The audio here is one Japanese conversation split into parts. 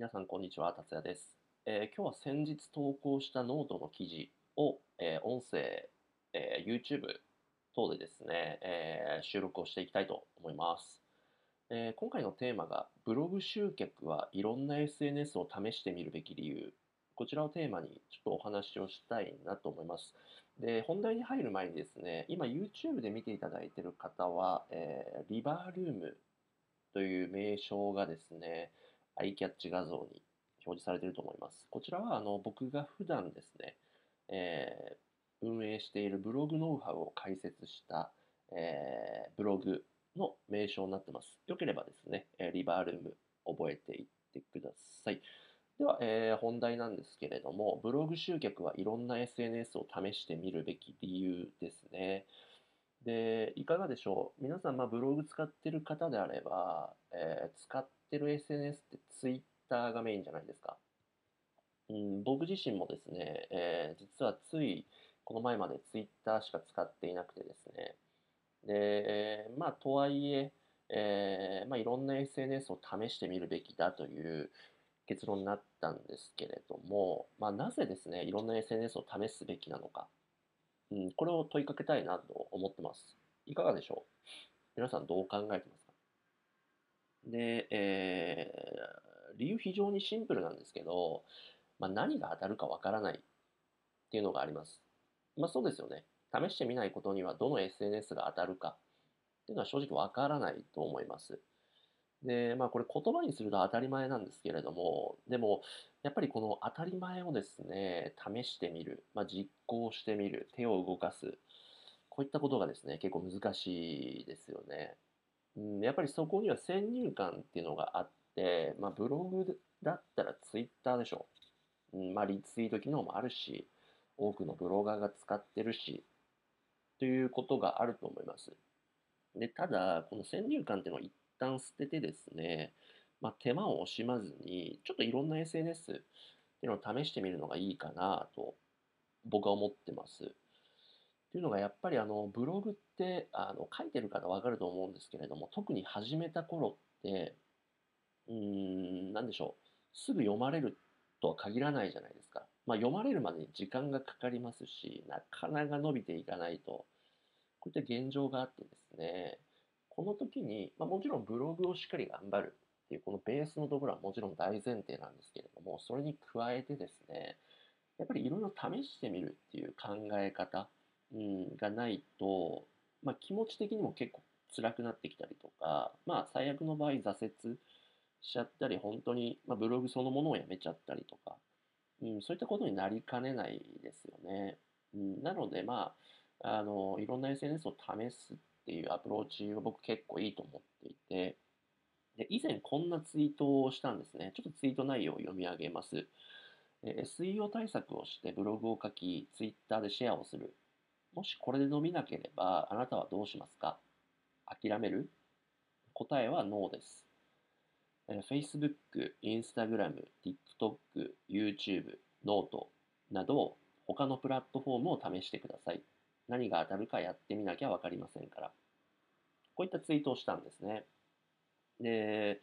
皆さん、こんにちは。達也です、えー今日は先日投稿したノートの記事を、えー音声、えー YouTube 等でですね、え収録をしていきたいと思います、え今回のテーマが、ブログ集客はいろんな SNS を試してみるべき理由。こちらをテーマにちょっとお話をしたいなと思います。で、本題に入る前にですね、今 YouTube で見ていただいている方は、えリバールームという名称がですね、アイキャッチ画像に表示されていると思います。こちらはあの僕が普段ですね、えー運営しているブログノウハウを解説した、えーブログの名称になってます。よければですね、えリバールーム覚えていってください。では、えー本題なんですけれども、ブログ集客はいろんな SNS を試してみるべき理由ですね。で、いかがでしょう？皆さん、まあ、ブログ使ってる方であれば、えー使ってる SNS って Twitter がメインじゃないですか。うん、僕自身もですね、えー実はついこの前まで Twitter しか使っていなくてですね。で、まあ、とはいえ、えーまあ、いろんな SNS を試してみるべきだという結論になったんですけれども、まあ、なぜですね、いろんな SNS を試すべきなのか。うん、これを問いかけたいなと思ってます。いかがでしょう？皆さんどう考えてます？で、えー理由非常にシンプルなんですけど、まあ、何が当たるかわからないっていうのがあります。まあそうですよね。試してみないことにはどの SNS が当たるかっていうのは正直わからないと思います。で、まあこれ言葉にすると当たり前なんですけれども、でもやっぱりこの当たり前をですね、試してみる、まあ、実行してみる、手を動かす、こういったことがですね、結構難しいですよね。うん、やっぱりそこには先入観っていうのがあって、まあ、ブログだったらツイッターでしょ。ん、まあ、リツイート機能もあるし、多くのブロガーが使ってるし、ということがあると思います。で、ただ、この先入観っていうのを一旦捨ててですね、まあ、手間を惜しまずに、ちょっといろんな SNS っていうのを試してみるのがいいかなと、僕は思ってます。っていうのがやっぱりあのブログってあの書いてる方わかると思うんですけれども特に始めた頃ってうーん何でしょうすぐ読まれるとは限らないじゃないですか。まあ読まれるまでに時間がかかりますしなかなか伸びていかないとこういった現状があってですねこの時に、まあ、もちろんブログをしっかり頑張るっていうこのベースのところはもちろん大前提なんですけれどもそれに加えてですねやっぱりいろいろ試してみるっていう考え方うん、がないと、まあ、気持ち的にも結構辛くなってきたりとか、まあ、最悪の場合挫折しちゃったり、本当に、まあ、ブログそのものをやめちゃったりとか、うん、そういったことになりかねないですよね。うん、なので、まあ、あの、いろんな SNS を試すっていうアプローチを僕結構いいと思っていて、で以前こんなツイートをしたんですね。ちょっとツイート内容を読み上げます。SEO 対策をしてブログを書き、Twitter でシェアをする。もしこれで伸びなければ、あなたはどうしますか？諦める？答えはノーです。Facebook、Instagram、TikTok、YouTube、ノートなど他のプラットフォームを試してください。何が当たるかやってみなきゃわかりませんから。こういったツイートをしたんですね。で、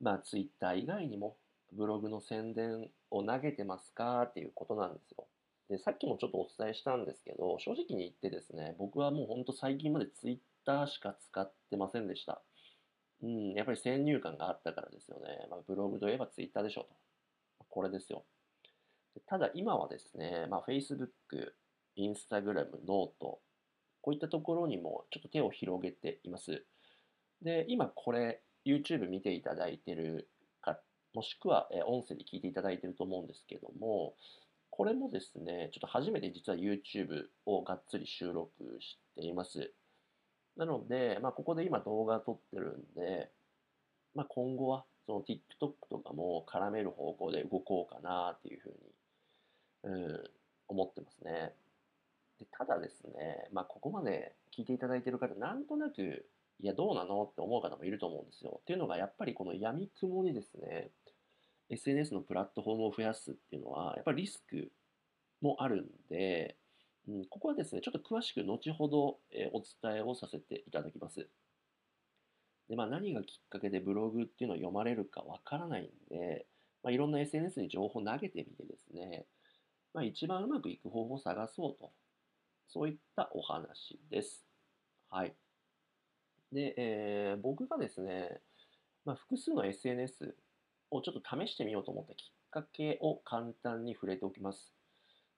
まあ Twitter 以外にもブログの宣伝を投げてますか？っていうことなんですよ。で、さっきもちょっとお伝えしたんですけど、正直に言ってですね、僕はもうほんと最近まで Twitter しか使ってませんでした。うん、やっぱり先入観があったからですよね。まあ、ブログといえば Twitter でしょと。これですよ。ただ今はですね、まあ、Facebook、Instagram、ノート、こういったところにもちょっと手を広げています。で、今これ YouTube 見ていただいてるか、もしくは音声で聞いていただいてると思うんですけども、これもですね、ちょっと初めて実は YouTube をがっつり収録しています。なので、まあ、ここで今動画撮ってるんで、まあ、今後はその TikTok とかも絡める方向で動こうかなっていうふうに、うん、思ってますね。でただですね、まあ、ここまで聞いていただいてる方、なんとなく、いや、どうなのって思う方もいると思うんですよ。っていうのが、やっぱりこの闇雲にですね、SNS のプラットフォームを増やすっていうのは、やっぱりリスクもあるんで、うん、ここはですね、ちょっと詳しく後ほど、えーお伝えをさせていただきます。で、まあ、何がきっかけでブログっていうのを読まれるかわからないんで、まあ、いろんな SNS に情報を投げてみてですね、まあ、一番うまくいく方法を探そうと、そういったお話です。はい。で、えー、僕がですね、まあ、複数の SNS をちょっと試してみようと思ったきっかけを簡単に触れておきます。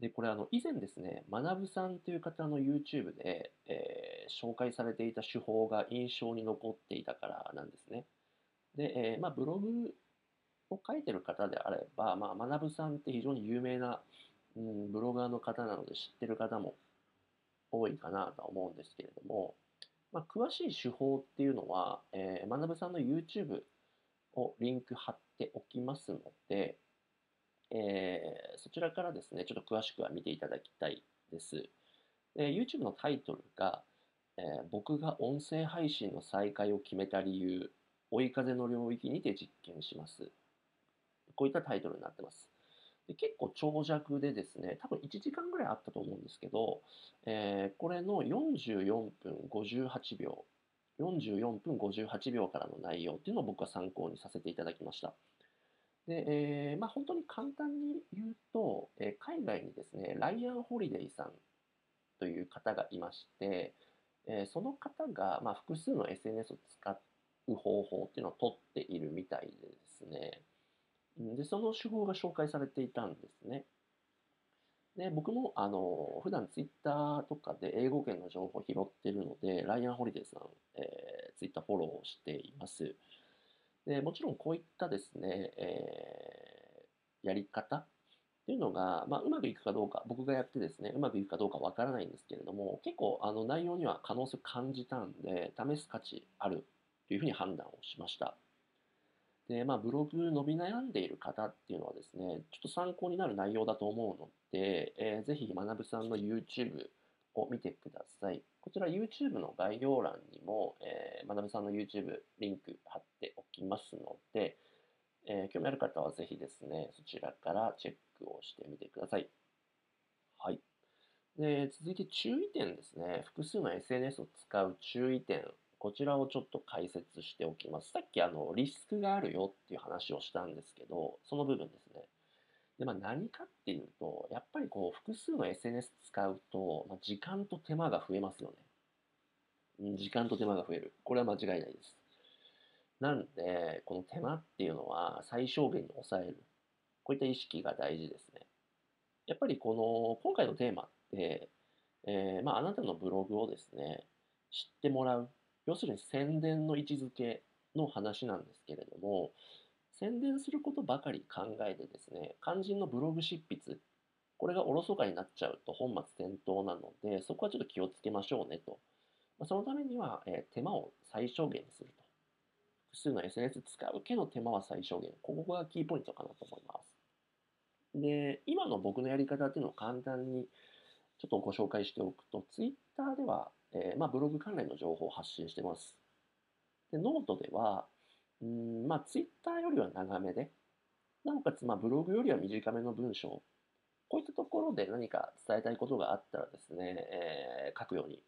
で、これあの以前ですね、学さんという方の YouTube で、えー、紹介されていた手法が印象に残っていたからなんですね。で、えー、まあ、ブログを書いてる方であれば、まあ、学さんって非常に有名な、うん、ブロガーの方なので知ってる方も多いかなと思うんですけれども、まあ、詳しい手法っていうのは、えー、学さんの YouTube をリンク貼っておきますので、えー、そちらからですね、ちょっと詳しくは見ていただきたいです。えー、YouTube のタイトルが、えー、僕が音声配信の再開を決めた理由、追い風の領域にて実験します。こういったタイトルになってます。で結構長尺でですね、多分1時間ぐらいあったと思うんですけど、えー、これの44分58秒、44分58秒からの内容っていうのを僕は参考にさせていただきました。で、えー、まあ、本当に簡単に言うと、えー、海外にですね、ライアン・ホリデイさんという方がいまして、えー、その方が、まあ、複数の SNS を使う方法っていうのを取っているみたいでですね、で、その手法が紹介されていたんですね。で、僕も、あの、普段ツイッターとかで英語圏の情報を拾ってるので、ライアン・ホリデイさん、えー、ツイッターフォローしています。でもちろんこういったですね、えー、やり方っていうのが、まあ、うまくいくかどうか、僕がやってですね、うまくいくかどうかわからないんですけれども、結構あの内容には可能性を感じたんで、試す価値あるというふうに判断をしました。で、まあ、ブログ伸び悩んでいる方っていうのはですね、ちょっと参考になる内容だと思うので、えー、ぜひ、学さんの YouTube を見てください。こちら YouTube の概要欄にも、えー、学さんの YouTube リンク貼っておきますので、えー、興味ある方はぜひですね、そちらからチェックをしてみてください。はい。で続いて注意点ですね。複数の SNS を使う注意点。こちらをちょっと解説しておきます。さっきあのリスクがあるよっていう話をしたんですけど、その部分ですね。で、まあ、何かっていうと、やっぱりこう、複数の SNS 使うと、まあ、時間と手間が増えますよね。時間と手間が増える。これは間違いないです。なんで、この手間っていうのは最小限に抑える。こういった意識が大事ですね。やっぱりこの、今回のテーマって、えー、まあ、あなたのブログをですね、知ってもらう。要するに宣伝の位置づけの話なんですけれども、宣伝することばかり考えてですね、肝心のブログ執筆、これがおろそかになっちゃうと本末転倒なので、そこはちょっと気をつけましょうねと。まあ、そのためには、えー、手間を最小限にすると。複数の SNS 使うけど手間は最小限。ここがキーポイントかなと思います。で、今の僕のやり方っていうのを簡単にちょっとご紹介しておくと、Twitter では、えー、まあ、ブログ関連の情報を発信してます。で、ノートでは、うん、まあ、ツイッターよりは長めで、なおかつ、まあ、ブログよりは短めの文章、こういったところで何か伝えたいことがあったらですね、えー、書くように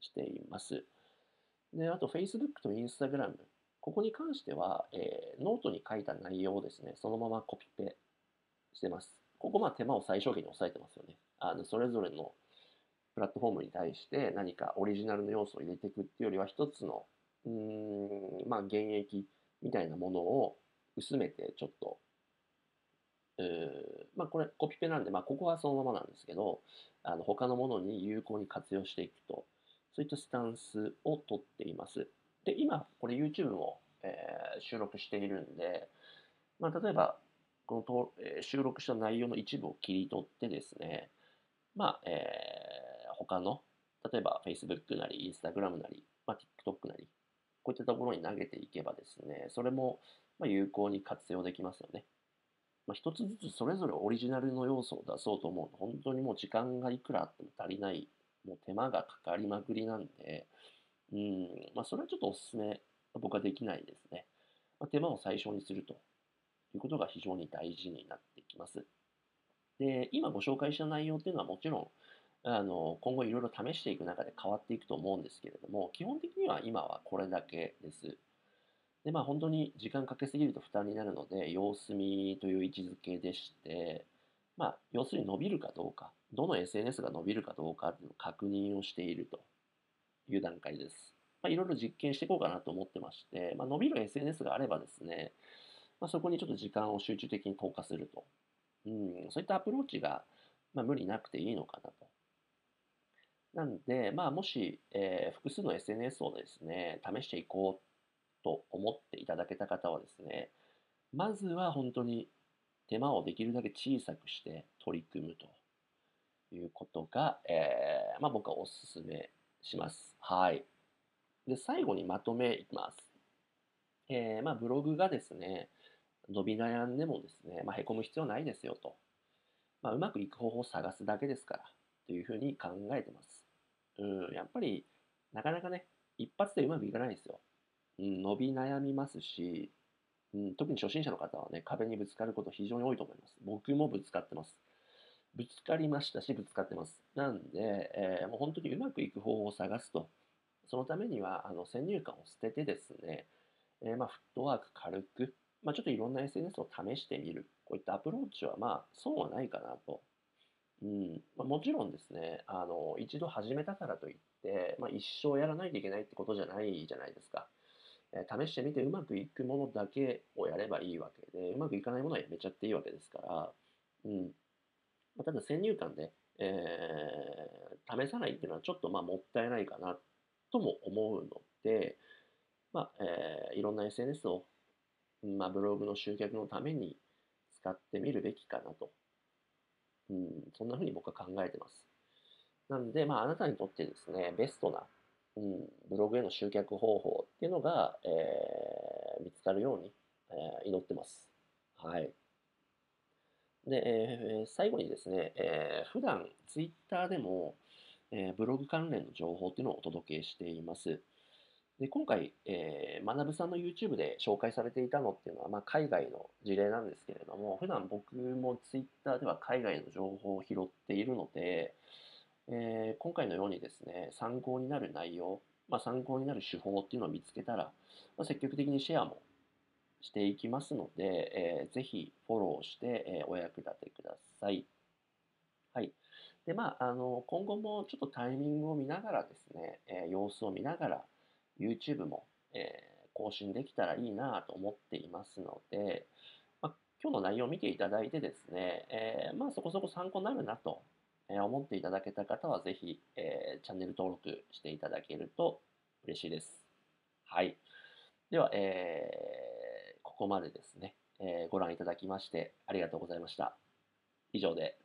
しています。で、あと、Facebook と Instagram、ここに関しては、えー、ノートに書いた内容をですね、そのままコピペしてます。ここ、まあ、手間を最小限に抑えてますよね。あの、それぞれのプラットフォームに対して何かオリジナルの要素を入れていくっていうよりは、一つの、うん、まあ、現役みたいなものを薄めてちょっと、えー、まあこれコピペなんで、まあここはそのままなんですけど、あの他のものに有効に活用していくと、そういったスタンスをとっています。で、今これ YouTube も、えー、収録しているんで、まあ例えばこのと、えー、収録した内容の一部を切り取ってですね、まあ、えー、他の、例えば Facebook なり Instagram なり、まあ、TikTok なり、こういったところに投げていけばですね、それも有効に活用できますよね。まあ、一つずつそれぞれオリジナルの要素を出そうと思うと、本当にもう時間がいくらあっても足りない、もう手間がかかりまくりなんで、うん、まあ、それはちょっとお勧め、僕はできないですね。まあ、手間を最小にするということが非常に大事になってきます。で、今ご紹介した内容っていうのはもちろん、あの今後いろいろ試していく中で変わっていくと思うんですけれども、基本的には今はこれだけです。で、まあ本当に時間かけすぎると負担になるので、様子見という位置づけでして、まあ要するに伸びるかどうか、どの SNS が伸びるかどうかっていうのを確認をしているという段階です。まあいろいろ実験していこうかなと思ってまして、まあ伸びる SNS があればですね、まあそこにちょっと時間を集中的に投下すると。うん、そういったアプローチが、まあ、無理なくていいのかなと。なんで、まあ、もし、えー、複数の SNS をですね、試していこうと思っていただけた方はですね、まずは本当に手間をできるだけ小さくして取り組むということが、えー、まあ、僕はお勧めします。はい。で、最後にまとめいきます。えー、まあ、ブログがですね、伸び悩んでもですね、まあ、へこむ必要ないですよと。まあ、うまくいく方法を探すだけですからというふうに考えてます。うん、やっぱりなかなかね、一発でうまくいかないですよ。うん、伸び悩みますし、うん、特に初心者の方はね、壁にぶつかること非常に多いと思います。僕もぶつかってます。ぶつかりましたし、ぶつかってます。なんで、えー、もう本当にうまくいく方法を探すと。そのためには、あの先入観を捨ててですね、えー、まあ、フットワーク軽く、まあ、ちょっといろんな SNS を試してみる。こういったアプローチは、まあ、損はないかなと。うんまあ、もちろんですね、あの、一度始めたからといって、まあ、一生やらないといけないってことじゃないじゃないですか。えー、試してみてうまくいくものだけをやればいいわけで、うまくいかないものはやめちゃっていいわけですから、うん。まあ、ただ先入観で、えー、試さないっていうのはちょっとまあもったいないかなとも思うので、まあ、えー、いろんな SNS をまあ、ブログの集客のために使ってみるべきかなと。うん、そんなふうに僕は考えてます。なんで、まあ、あなたにとってですね、ベストな、うん、ブログへの集客方法っていうのが、えー、見つかるように、えー、祈ってます。はい。で、えー、最後にですね、えー、普段ツイッターでも、えー、ブログ関連の情報っていうのをお届けしています。で今回、えー、学さんの YouTube で紹介されていたのっていうのは、まあ、海外の事例なんですけれども、普段僕も Twitter では海外の情報を拾っているので、えー、今回のようにですね、参考になる内容、まあ、参考になる手法っていうのを見つけたら、まあ、積極的にシェアもしていきますので、えー、ぜひフォローして、えー、お役立てください。はい。で、まあ、あの、今後もちょっとタイミングを見ながらですね、えー、様子を見ながら、YouTube も、えー、更新できたらいいなと思っていますので、まあ、今日の内容を見ていただいてですね、えー、まあ、そこそこ参考になるなと思っていただけた方は、ぜひ、えー、チャンネル登録していただけると嬉しいです。はい。では、えー、ここまでですね、え、ご覧いただきましてありがとうございました。以上で